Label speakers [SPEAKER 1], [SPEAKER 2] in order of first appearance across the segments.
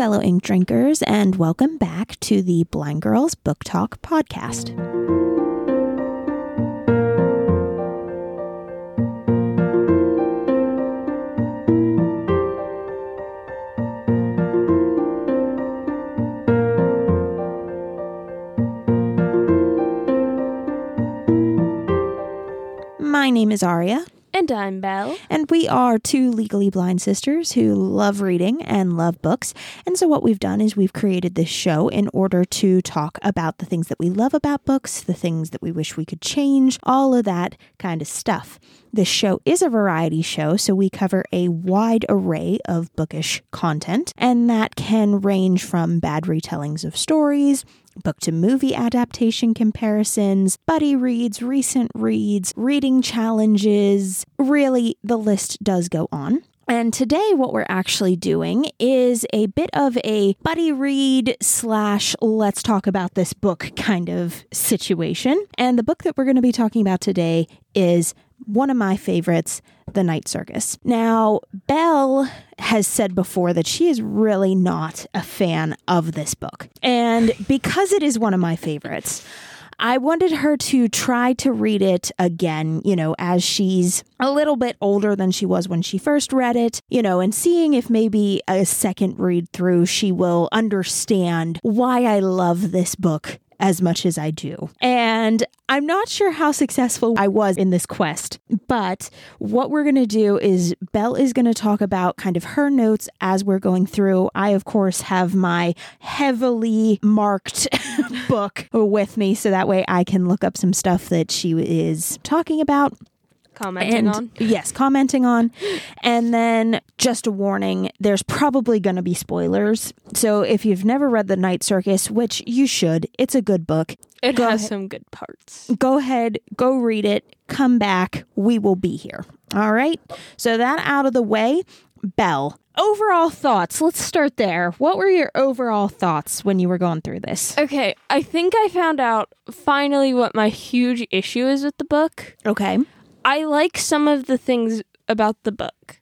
[SPEAKER 1] fellow ink drinkers, and welcome back to the Blind Girls Book Talk podcast. My name is Aria.
[SPEAKER 2] And I'm Belle.
[SPEAKER 1] And we are two legally blind sisters who love reading and love books. And so, what we've done is we've created this show in order to talk about the things that we love about books, the things that we wish we could change, all of that kind of stuff. This show is a variety show, so we cover a wide array of bookish content, and that can range from bad retellings of stories book to movie adaptation comparisons, buddy reads, recent reads, reading challenges. Really, the list does go on. And today, what we're actually doing is a bit of a buddy read slash let's talk about this book kind of situation. And the book that we're going to be talking about today is one of my favorites, The Night Circus. Now, Belle has said before that she is really not a fan of this book. And because it is one of my favorites, I wanted her to try to read it again, you know, as she's a little bit older than she was when she first read it, you know, and seeing if maybe a second read through she will understand why I love this book as much as I do. And I'm not sure how successful I was in this quest, but what we're going to do is Belle is going to talk about kind of her notes as we're going through. I, of course, have my heavily marked book with me so that way I can look up some stuff that she is talking about
[SPEAKER 2] commenting
[SPEAKER 1] and,
[SPEAKER 2] on.
[SPEAKER 1] Yes, commenting on. And then just a warning there's probably going to be spoilers. So if you've never read The Night Circus, which you should, it's a good book.
[SPEAKER 2] It
[SPEAKER 1] Go
[SPEAKER 2] has
[SPEAKER 1] ahead.
[SPEAKER 2] some good parts.
[SPEAKER 1] Go ahead, go read it, come back. We will be here. All right. So that out of the way, Belle. Overall thoughts. Let's start there. What were your overall thoughts when you were going through this?
[SPEAKER 2] Okay, I think I found out finally what my huge issue is with the book.
[SPEAKER 1] Okay.
[SPEAKER 2] I like some of the things about the book.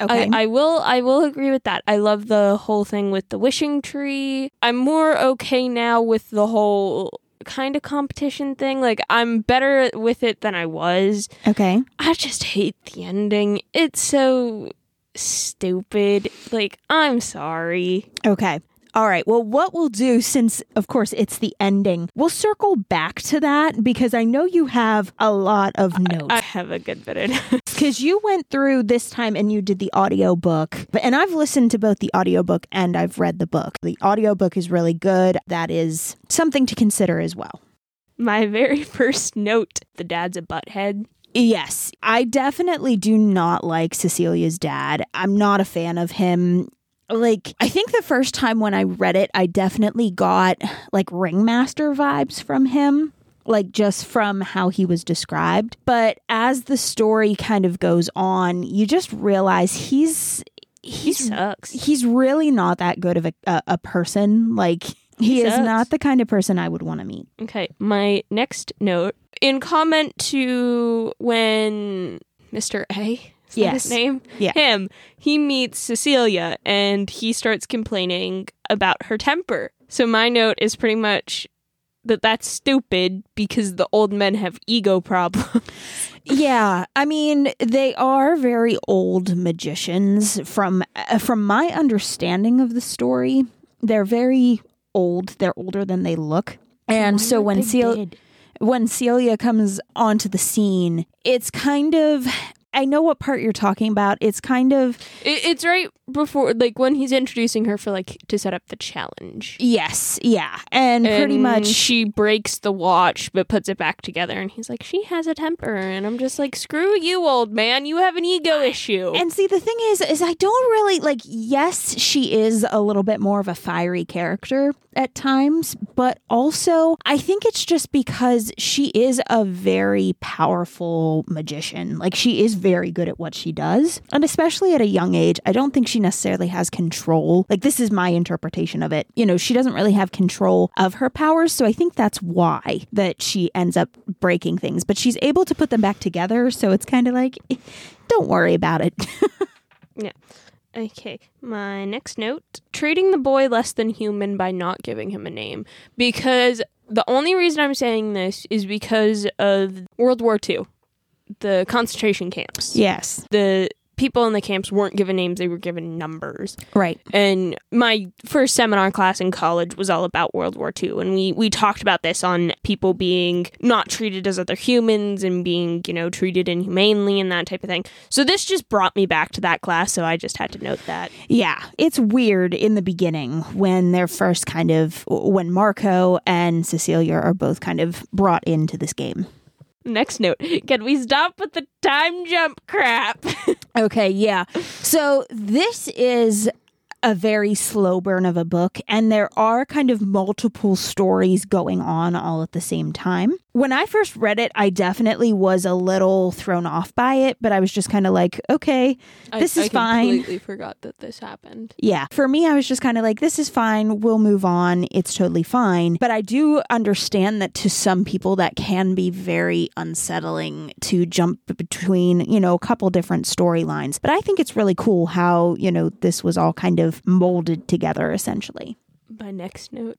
[SPEAKER 1] Okay.
[SPEAKER 2] I, I will I will agree with that. I love the whole thing with the wishing tree. I'm more okay now with the whole kind of competition thing. Like I'm better with it than I was.
[SPEAKER 1] okay.
[SPEAKER 2] I just hate the ending. It's so stupid. Like I'm sorry.
[SPEAKER 1] Okay. All right. Well, what we'll do, since of course it's the ending, we'll circle back to that because I know you have a lot of notes.
[SPEAKER 2] I have a good bit of
[SPEAKER 1] Because you went through this time and you did the audiobook, and I've listened to both the audiobook and I've read the book. The audiobook is really good. That is something to consider as well.
[SPEAKER 2] My very first note the dad's a butthead.
[SPEAKER 1] Yes, I definitely do not like Cecilia's dad. I'm not a fan of him. Like, I think the first time when I read it, I definitely got like Ringmaster vibes from him, like just from how he was described. But as the story kind of goes on, you just realize he's
[SPEAKER 2] He sucks.
[SPEAKER 1] he's really not that good of a a, a person. Like he,
[SPEAKER 2] He
[SPEAKER 1] is not the kind of person I would want to meet.
[SPEAKER 2] Okay, my next note in comment to when Mr. A is
[SPEAKER 1] Yes.
[SPEAKER 2] his name?
[SPEAKER 1] Yeah.
[SPEAKER 2] Him. He meets Cecilia and he starts complaining about her temper. So my note is pretty much that that's stupid because the old men have ego problems.
[SPEAKER 1] Yeah, I mean they are very old magicians. From uh, from my understanding of the story, they're very old. They're older than they look, and so when Celia when Celia comes onto the scene, it's kind of. I know what part you're talking about. It's kind of
[SPEAKER 2] It, it's right before, like when he's introducing her for like to set up the challenge.
[SPEAKER 1] yes, yeah, and, pretty much
[SPEAKER 2] she breaks the watch but puts it back together and he's like she has a temper and i'm just like screw you old man you have an ego issue
[SPEAKER 1] And see, the thing is, is I don't really like. Yes, she is a little bit more of a fiery character at times, but also I think it's just because she is a very powerful magician. Like she is very good at what she does, and especially at a young age, I don't think she necessarily has control. Like this is my interpretation of it. You know, she doesn't really have control of her powers, so I think that's why that she ends up breaking things. But she's able to put them back together, so it's kind of like. eh, Don't worry about it. Yeah.
[SPEAKER 2] Okay, my next note treating the boy less than human by not giving him a name. Because the only reason I'm saying this is because of World War II, the concentration camps.
[SPEAKER 1] Yes.
[SPEAKER 2] The people in the camps weren't given names, they were given numbers.
[SPEAKER 1] Right.
[SPEAKER 2] And my first seminar class in college was all about World War II. And we, we talked about this on people being not treated as other humans and being, you know, treated inhumanely and that type of thing. So this just brought me back to that class. So I just had to note that.
[SPEAKER 1] Yeah, it's weird in the beginning when they're first kind of when Marco and Cecilia are both kind of brought into this game.
[SPEAKER 2] Next note Can we stop with the time jump crap?
[SPEAKER 1] Okay, yeah. So this is a very slow burn of a book, and there are kind of multiple stories going on all at the same time. When I first read it, I definitely was a little thrown off by it, but I was just kind of like, okay, this
[SPEAKER 2] I,
[SPEAKER 1] is
[SPEAKER 2] I
[SPEAKER 1] fine.
[SPEAKER 2] I completely forgot that this happened.
[SPEAKER 1] Yeah. For me, I was just kind of like, this is fine. We'll move on. It's totally fine. But I do understand that to some people, that can be very unsettling to jump between, you know, a couple different storylines. But I think it's really cool how, you know, this was all kind of molded together essentially.
[SPEAKER 2] My next note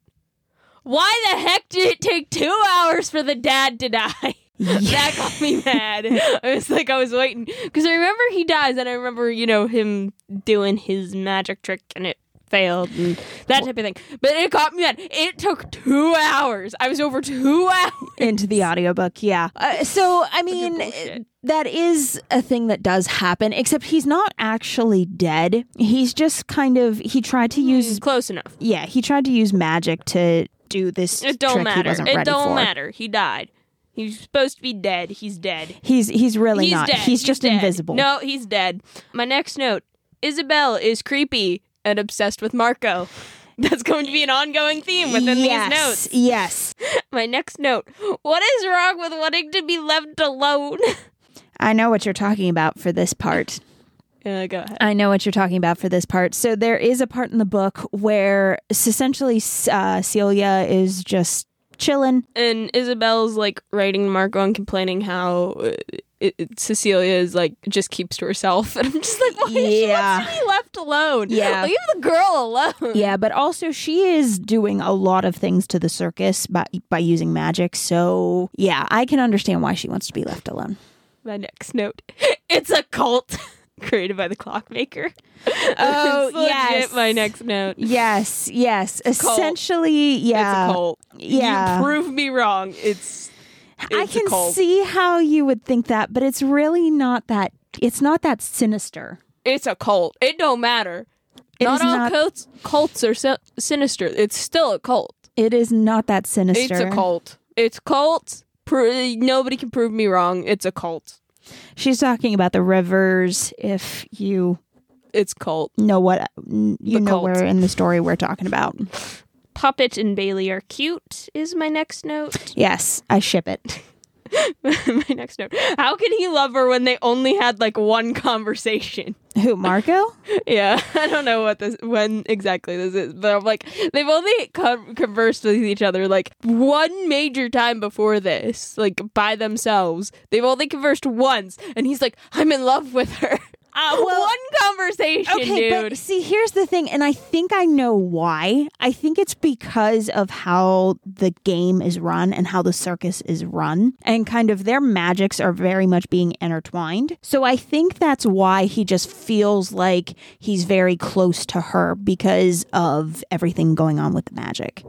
[SPEAKER 2] Why the heck did it take two hours for the dad to die? that got me mad. I was like, I was waiting because I remember he dies, and I remember you know him doing his magic trick, and it failed and that type of thing. But it got me mad. It took two hours. I was over two hours.
[SPEAKER 1] into the audiobook yeah uh, so i mean that is a thing that does happen except he's not actually dead he's just kind of he tried to use
[SPEAKER 2] He's close enough.
[SPEAKER 1] yeah he tried to use magic to do this
[SPEAKER 2] It don't
[SPEAKER 1] trick
[SPEAKER 2] matter. It don't
[SPEAKER 1] for
[SPEAKER 2] matter. He died. He's supposed to be dead. He's dead.
[SPEAKER 1] he's he's really
[SPEAKER 2] he's
[SPEAKER 1] not
[SPEAKER 2] dead.
[SPEAKER 1] he's just
[SPEAKER 2] dead.
[SPEAKER 1] invisible
[SPEAKER 2] No, he's dead. My next note Isobel is creepy and obsessed with Marco. That's going to be an ongoing theme within
[SPEAKER 1] yes,
[SPEAKER 2] these notes.
[SPEAKER 1] yes
[SPEAKER 2] My next note What is wrong with wanting to be left alone?
[SPEAKER 1] i know what you're talking about for this part
[SPEAKER 2] Uh, go ahead.
[SPEAKER 1] I know what you're talking about for this part. So there is a part in the book where essentially uh, Celia is just chilling.
[SPEAKER 2] And Isobel's like writing to Marco and complaining how uh, it, it- Cecilia is like just keeps to herself. And I'm just like, why she
[SPEAKER 1] Yeah.
[SPEAKER 2] wants to be left alone?
[SPEAKER 1] Yeah.
[SPEAKER 2] Leave the girl alone.
[SPEAKER 1] Yeah, but also she is doing a lot of things to the circus by by using magic. So yeah, I can understand why she wants to be left alone.
[SPEAKER 2] My next note. It's a cult created by the clockmaker.
[SPEAKER 1] Oh,
[SPEAKER 2] It's
[SPEAKER 1] yes.
[SPEAKER 2] My next note.
[SPEAKER 1] Yes, yes.
[SPEAKER 2] cult.
[SPEAKER 1] Essentially, yeah.
[SPEAKER 2] It's a cult.
[SPEAKER 1] yeah.
[SPEAKER 2] You prove me wrong. It's
[SPEAKER 1] I
[SPEAKER 2] it's a
[SPEAKER 1] can see how you would think that, but it's really not that it's not that sinister.
[SPEAKER 2] it's a cult. It don't matter.
[SPEAKER 1] It
[SPEAKER 2] not all
[SPEAKER 1] not-
[SPEAKER 2] cults cults are si- sinister. It's still a cult.
[SPEAKER 1] It is not that sinister.
[SPEAKER 2] It's a cult. It's cult. Pro- nobody can prove me wrong. It's a cult.
[SPEAKER 1] She's talking about the rêveurs. If you
[SPEAKER 2] It's cult.
[SPEAKER 1] know what you
[SPEAKER 2] The
[SPEAKER 1] know
[SPEAKER 2] cult.
[SPEAKER 1] where in the story we're talking about.
[SPEAKER 2] Poppet and Bailey are cute. Is my next note.
[SPEAKER 1] Yes, I ship it.
[SPEAKER 2] my next note. How can he love her when they only had like one conversation?
[SPEAKER 1] Who, Marco?
[SPEAKER 2] Yeah, I don't know what this when exactly this is, but I'm like they've only con- conversed with each other like one major time before this, like by themselves. They've only conversed once, and he's like, "I'm in love with her."
[SPEAKER 1] Uh, well-
[SPEAKER 2] one conversation,
[SPEAKER 1] Okay,
[SPEAKER 2] dude.
[SPEAKER 1] but see, here's the thing, and I think I know why. I think it's because of how the game is run and how the circus is run, and kind of their magics are very much being intertwined. So I think that's why he just feels like he's very close to her because of everything going on with the magic.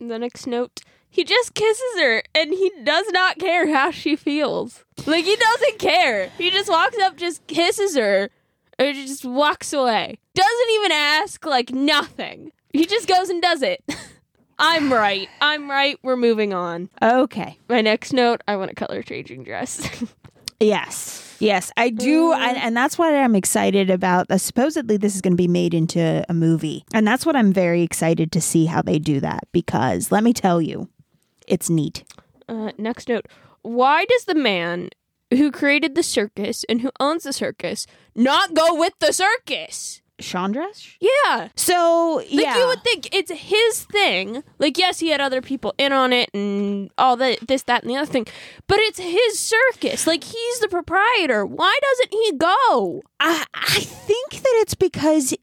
[SPEAKER 2] the next note. He just kisses her and he does not care how she feels. Like he doesn't care. He just walks up, just kisses her, and just walks away. Doesn't even ask, like nothing. He just goes and does it. I'm right. I'm right. We're moving on.
[SPEAKER 1] Okay.
[SPEAKER 2] My next note, I want a color changing dress.
[SPEAKER 1] Yes. Yes, I do. And, and that's what I'm excited about. Uh, supposedly, this is going to be made into a movie. And that's what I'm very excited to see how they do that because let me tell you, it's neat.
[SPEAKER 2] uh, next note. Why does the man who created the circus and who owns the circus not go with the circus?
[SPEAKER 1] Chandresh?
[SPEAKER 2] Yeah.
[SPEAKER 1] So,
[SPEAKER 2] Like
[SPEAKER 1] yeah.
[SPEAKER 2] you would think it's his thing. Like yes, he had other people in on it and all the this, that, and the other thing. But it's his circus. Like he's the proprietor. Why doesn't he go?
[SPEAKER 1] I, I think that it's because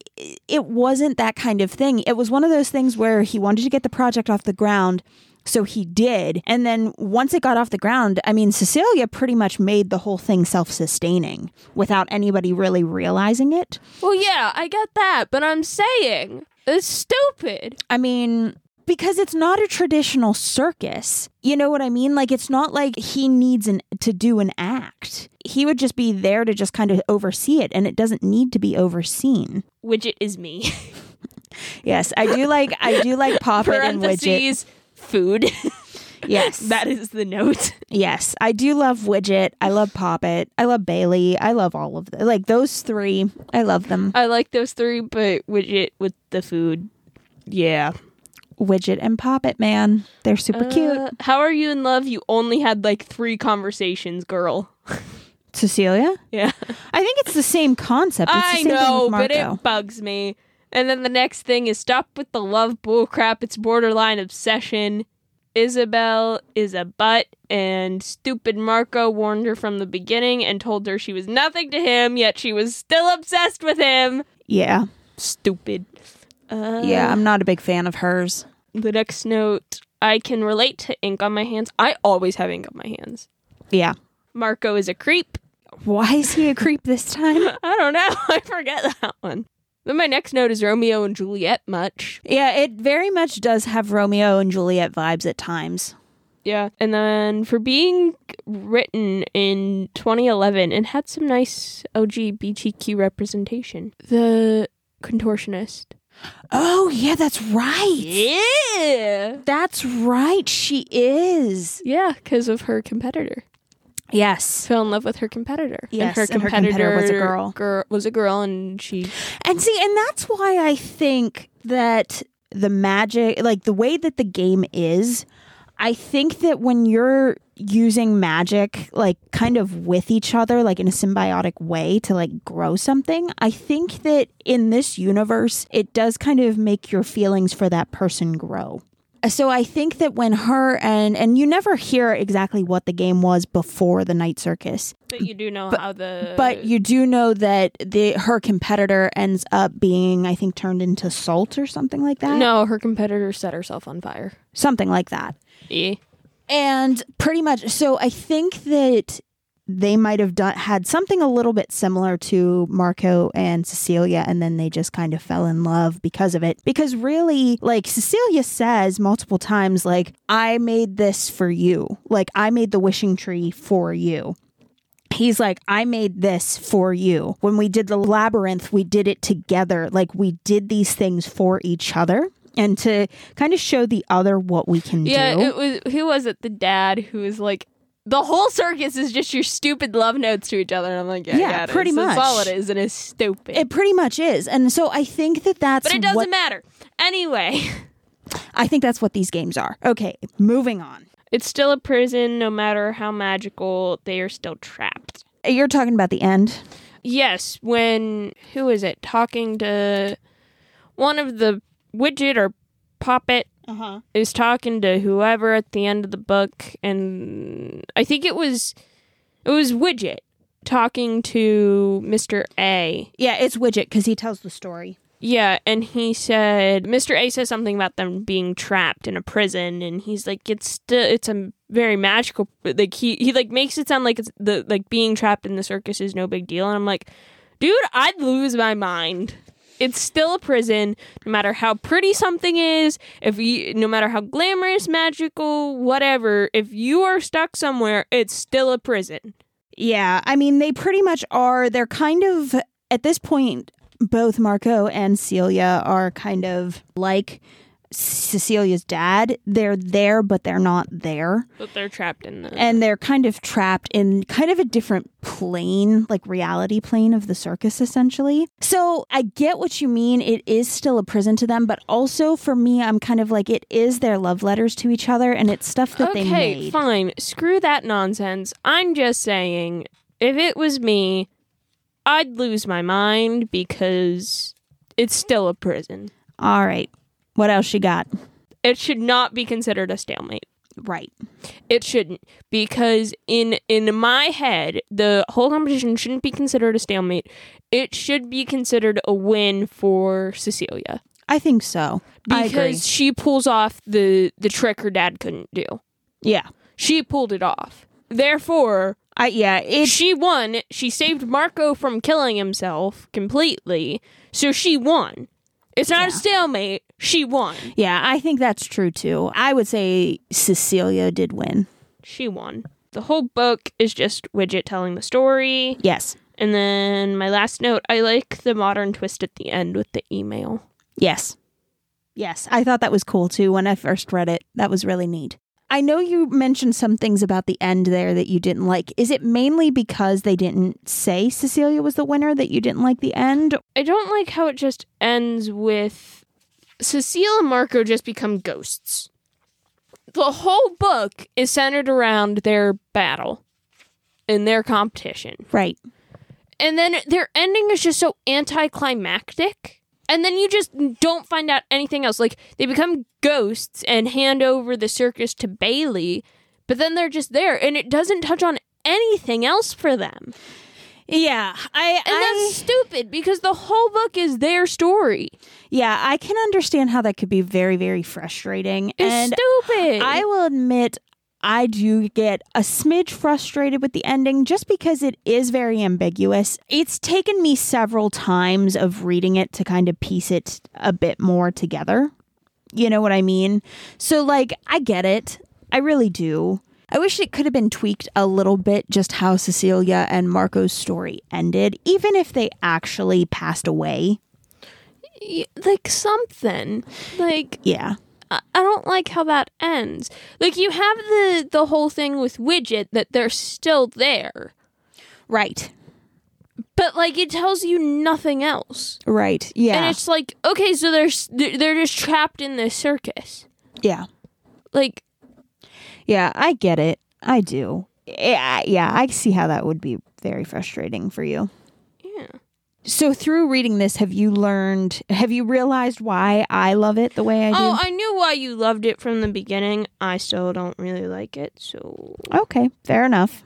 [SPEAKER 1] it wasn't that kind of thing. It was one of those things where he wanted to get the project off the ground. So he did. And then once it got off the ground, I mean, Cecilia pretty much made the whole thing self sustaining without anybody really realizing it.
[SPEAKER 2] Well, yeah, I get that, but I'm saying it's stupid.
[SPEAKER 1] I mean, because it's not a traditional circus. You know what I mean? Like it's not like he needs an to do an act. He would just be there to just kind of oversee it and it doesn't need to be overseen.
[SPEAKER 2] Widget is me.
[SPEAKER 1] Yes, I do like I do like Poppet and Widget.
[SPEAKER 2] Food.
[SPEAKER 1] Yes.
[SPEAKER 2] that is the note.
[SPEAKER 1] yes, I do love Widget. I love Poppet. I love Bailey. I love all of them. Like those three. I love them.
[SPEAKER 2] I like those three, but Widget with the food. Yeah.
[SPEAKER 1] Widget and Poppet, man. They're super cute.
[SPEAKER 2] Uh, how are you in love? You only had like three conversations, girl.
[SPEAKER 1] Cecilia?
[SPEAKER 2] Yeah.
[SPEAKER 1] I think it's the same concept. It's the
[SPEAKER 2] I
[SPEAKER 1] same
[SPEAKER 2] know, but it bugs me. And then the next thing is stop with the love bullcrap. It's borderline obsession. Isobel is a butt, and stupid Marco warned her from the beginning and told her she was nothing to him, yet she was still obsessed with him.
[SPEAKER 1] yeah.
[SPEAKER 2] Stupid. Uh,
[SPEAKER 1] Yeah, I'm not a big fan of hers.
[SPEAKER 2] The next note I can relate to ink on my hands. I always have ink on my hands.
[SPEAKER 1] Yeah.
[SPEAKER 2] Marco is a creep.
[SPEAKER 1] Why is he a creep this time?
[SPEAKER 2] I don't know. I forget that one. Then my next note is Romeo and Juliet much.
[SPEAKER 1] Yeah, it very much does have Romeo and Juliet vibes at times.
[SPEAKER 2] Yeah. And then for being written in 2011 and had some nice LGBTQ representation. The contortionist.
[SPEAKER 1] Oh, yeah, that's right.
[SPEAKER 2] Yeah.
[SPEAKER 1] That's right. She is.
[SPEAKER 2] Yeah, because of her competitor.
[SPEAKER 1] Yes.
[SPEAKER 2] Fell in love with her competitor.
[SPEAKER 1] Yes,
[SPEAKER 2] and her
[SPEAKER 1] and her
[SPEAKER 2] competitor,
[SPEAKER 1] competitor was a girl.
[SPEAKER 2] girl. Was a girl, and she.
[SPEAKER 1] And see, and that's why I think that the magic, like the way that the game is, I think that when you're using magic, like kind of with each other, like in a symbiotic way to like grow something, I think that in this universe, it does kind of make your feelings for that person grow. So I think that when her and and you never hear exactly what the game was before the night circus,
[SPEAKER 2] But you do know how the.
[SPEAKER 1] but you do know that the her competitor ends up being, I think, turned into salt or something like that.
[SPEAKER 2] No, her competitor set herself on fire.
[SPEAKER 1] something like that.
[SPEAKER 2] Yeah.
[SPEAKER 1] And pretty much, so I think that they might have done had something a little bit similar to Marco and Cecilia, and then they just kind of fell in love because of it. Because really, like Cecilia says multiple times, like I made this for you, like I made the wishing tree for you. He's like, I made this for you. When we did the labyrinth, we did it together. Like we did these things for each other. And to kind of show the other what we can do.
[SPEAKER 2] Yeah,
[SPEAKER 1] do.
[SPEAKER 2] it was. Who was it? The dad who was like. The whole circus is just your stupid love notes to each other, and I'm like, yeah,
[SPEAKER 1] Yeah, pretty
[SPEAKER 2] is. That's all it is, and it's stupid.
[SPEAKER 1] It pretty much is. And so I think that that's
[SPEAKER 2] but it doesn't
[SPEAKER 1] what
[SPEAKER 2] matter. Anyway,
[SPEAKER 1] I think that's what these games are. Okay, moving on.
[SPEAKER 2] it's still a prison. No matter how magical, they are still trapped.
[SPEAKER 1] You're talking about the end.
[SPEAKER 2] Yes, when who is it talking to one of the widget or Poppet
[SPEAKER 1] Uh-huh.
[SPEAKER 2] is talking to whoever at the end of the book and I think it was it was widget talking to Mr. A.
[SPEAKER 1] Yeah, it's Widget because he tells the story.
[SPEAKER 2] Yeah, and he said Mr. A says something about them being trapped in a prison, and he's like, it's still it's a very magical. Like he he like makes it sound like it's the like being trapped in the circus is no big deal, and I'm like, dude, I'd lose my mind. It's still a prison, no matter how pretty something is. If you, no matter how glamorous, magical, whatever, if you are stuck somewhere, it's still a prison.
[SPEAKER 1] Yeah, I mean, they pretty much are. They're kind of, at this point, both Marco and Celia are kind of like Cecilia's dad. They're there, but they're not there.
[SPEAKER 2] But they're trapped in the.
[SPEAKER 1] And they're kind of trapped in kind of a different plane, like reality plane of the circus, essentially. So I get what you mean. It is still a prison to them, but also for me, I'm kind of like, it is their love letters to each other, and it's stuff that they made.
[SPEAKER 2] okay, fine. Screw that nonsense. I'm just saying, if it was me, I'd lose my mind because it's still a prison.
[SPEAKER 1] All right. What else you got?
[SPEAKER 2] It should not be considered a stalemate.
[SPEAKER 1] Right.
[SPEAKER 2] It shouldn't because in in my head, the whole competition shouldn't be considered a stalemate. It should be considered a win for Cecilia
[SPEAKER 1] I think so.
[SPEAKER 2] Because she pulls off the the trick her dad couldn't do.
[SPEAKER 1] Yeah.
[SPEAKER 2] She pulled it off. Therefore,
[SPEAKER 1] I yeah, it
[SPEAKER 2] she won. She saved Marco from killing himself completely. So she won. It's not a stalemate. She won.
[SPEAKER 1] yeah, I think that's true too. I would say Cecilia did win.
[SPEAKER 2] She won. The whole book is just Widget telling the story.
[SPEAKER 1] Yes.
[SPEAKER 2] And then my last note, I like the modern twist at the end with the email.
[SPEAKER 1] Yes. Yes, I thought that was cool too when I first read it. That was really neat. I know you mentioned some things about the end there that you didn't like. Is it mainly because they didn't say Cecilia was the winner that you didn't like the end?
[SPEAKER 2] I don't like how it just ends with Cecile and Marco just become ghosts. The whole book is centered around their battle and their competition.
[SPEAKER 1] Right.
[SPEAKER 2] And then their ending is just so anticlimactic. And then you just don't find out anything else. Like they become ghosts and hand over the circus to Bailey, but then they're just there and it doesn't touch on anything else for them.
[SPEAKER 1] Yeah, I,
[SPEAKER 2] And that's stupid because the whole book is their story.
[SPEAKER 1] yeah, I can understand how that could be very, very frustrating.
[SPEAKER 2] It's
[SPEAKER 1] and
[SPEAKER 2] stupid.
[SPEAKER 1] I will admit, I do get a smidge frustrated with the ending just because it is very ambiguous. It's taken me several times of reading it to kind of piece it a bit more together. You know what I mean? So, like, I get it. I really do. I wish it could have been tweaked a little bit just how Cecilia and Marco's story ended, even if they actually passed away.
[SPEAKER 2] Y- like something. Like
[SPEAKER 1] Yeah.
[SPEAKER 2] I don't like how that ends. Like you have the the whole thing with Widget that they're still there,
[SPEAKER 1] Right.
[SPEAKER 2] but like it tells you nothing else.
[SPEAKER 1] Right. Yeah.
[SPEAKER 2] And it's like, okay, so they're they're they're just trapped in this circus.
[SPEAKER 1] yeah.
[SPEAKER 2] Like
[SPEAKER 1] Yeah, I get it. I do. Yeah, yeah, I see how that would be very frustrating for you.
[SPEAKER 2] yeah.
[SPEAKER 1] So through reading this, have you learned have you realized why I love it the way I do?
[SPEAKER 2] Oh, I knew why you loved it from the beginning. I still don't really like it. So
[SPEAKER 1] okay, fair enough.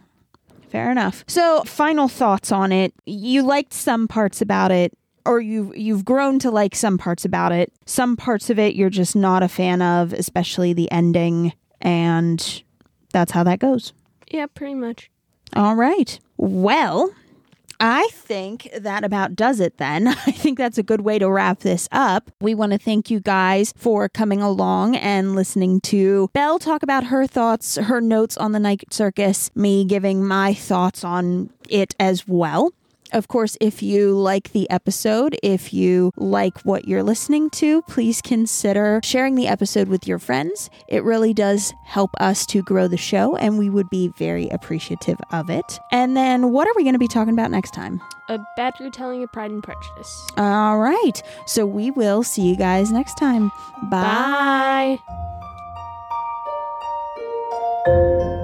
[SPEAKER 1] Fair enough. So, final thoughts on it. You liked some parts about it or you've you've grown to like some parts about it. Some parts of it you're just not a fan of, especially the ending, and that's how that goes.
[SPEAKER 2] yeah, pretty much.
[SPEAKER 1] All right. Well, I think that about does it then. I think that's a good way to wrap this up. We want to thank you guys for coming along and listening to Belle talk about her thoughts, her notes on the night circus, me giving my thoughts on it as well. Of course, if you like the episode, if you like what you're listening to, please consider sharing the episode with your friends. It really does help us to grow the show, and we would be very appreciative of it. And then, what are we going to be talking about next time?
[SPEAKER 2] A bad retelling of Pride and Prejudice.
[SPEAKER 1] All right. So we will see you guys next time. Bye.
[SPEAKER 2] Bye.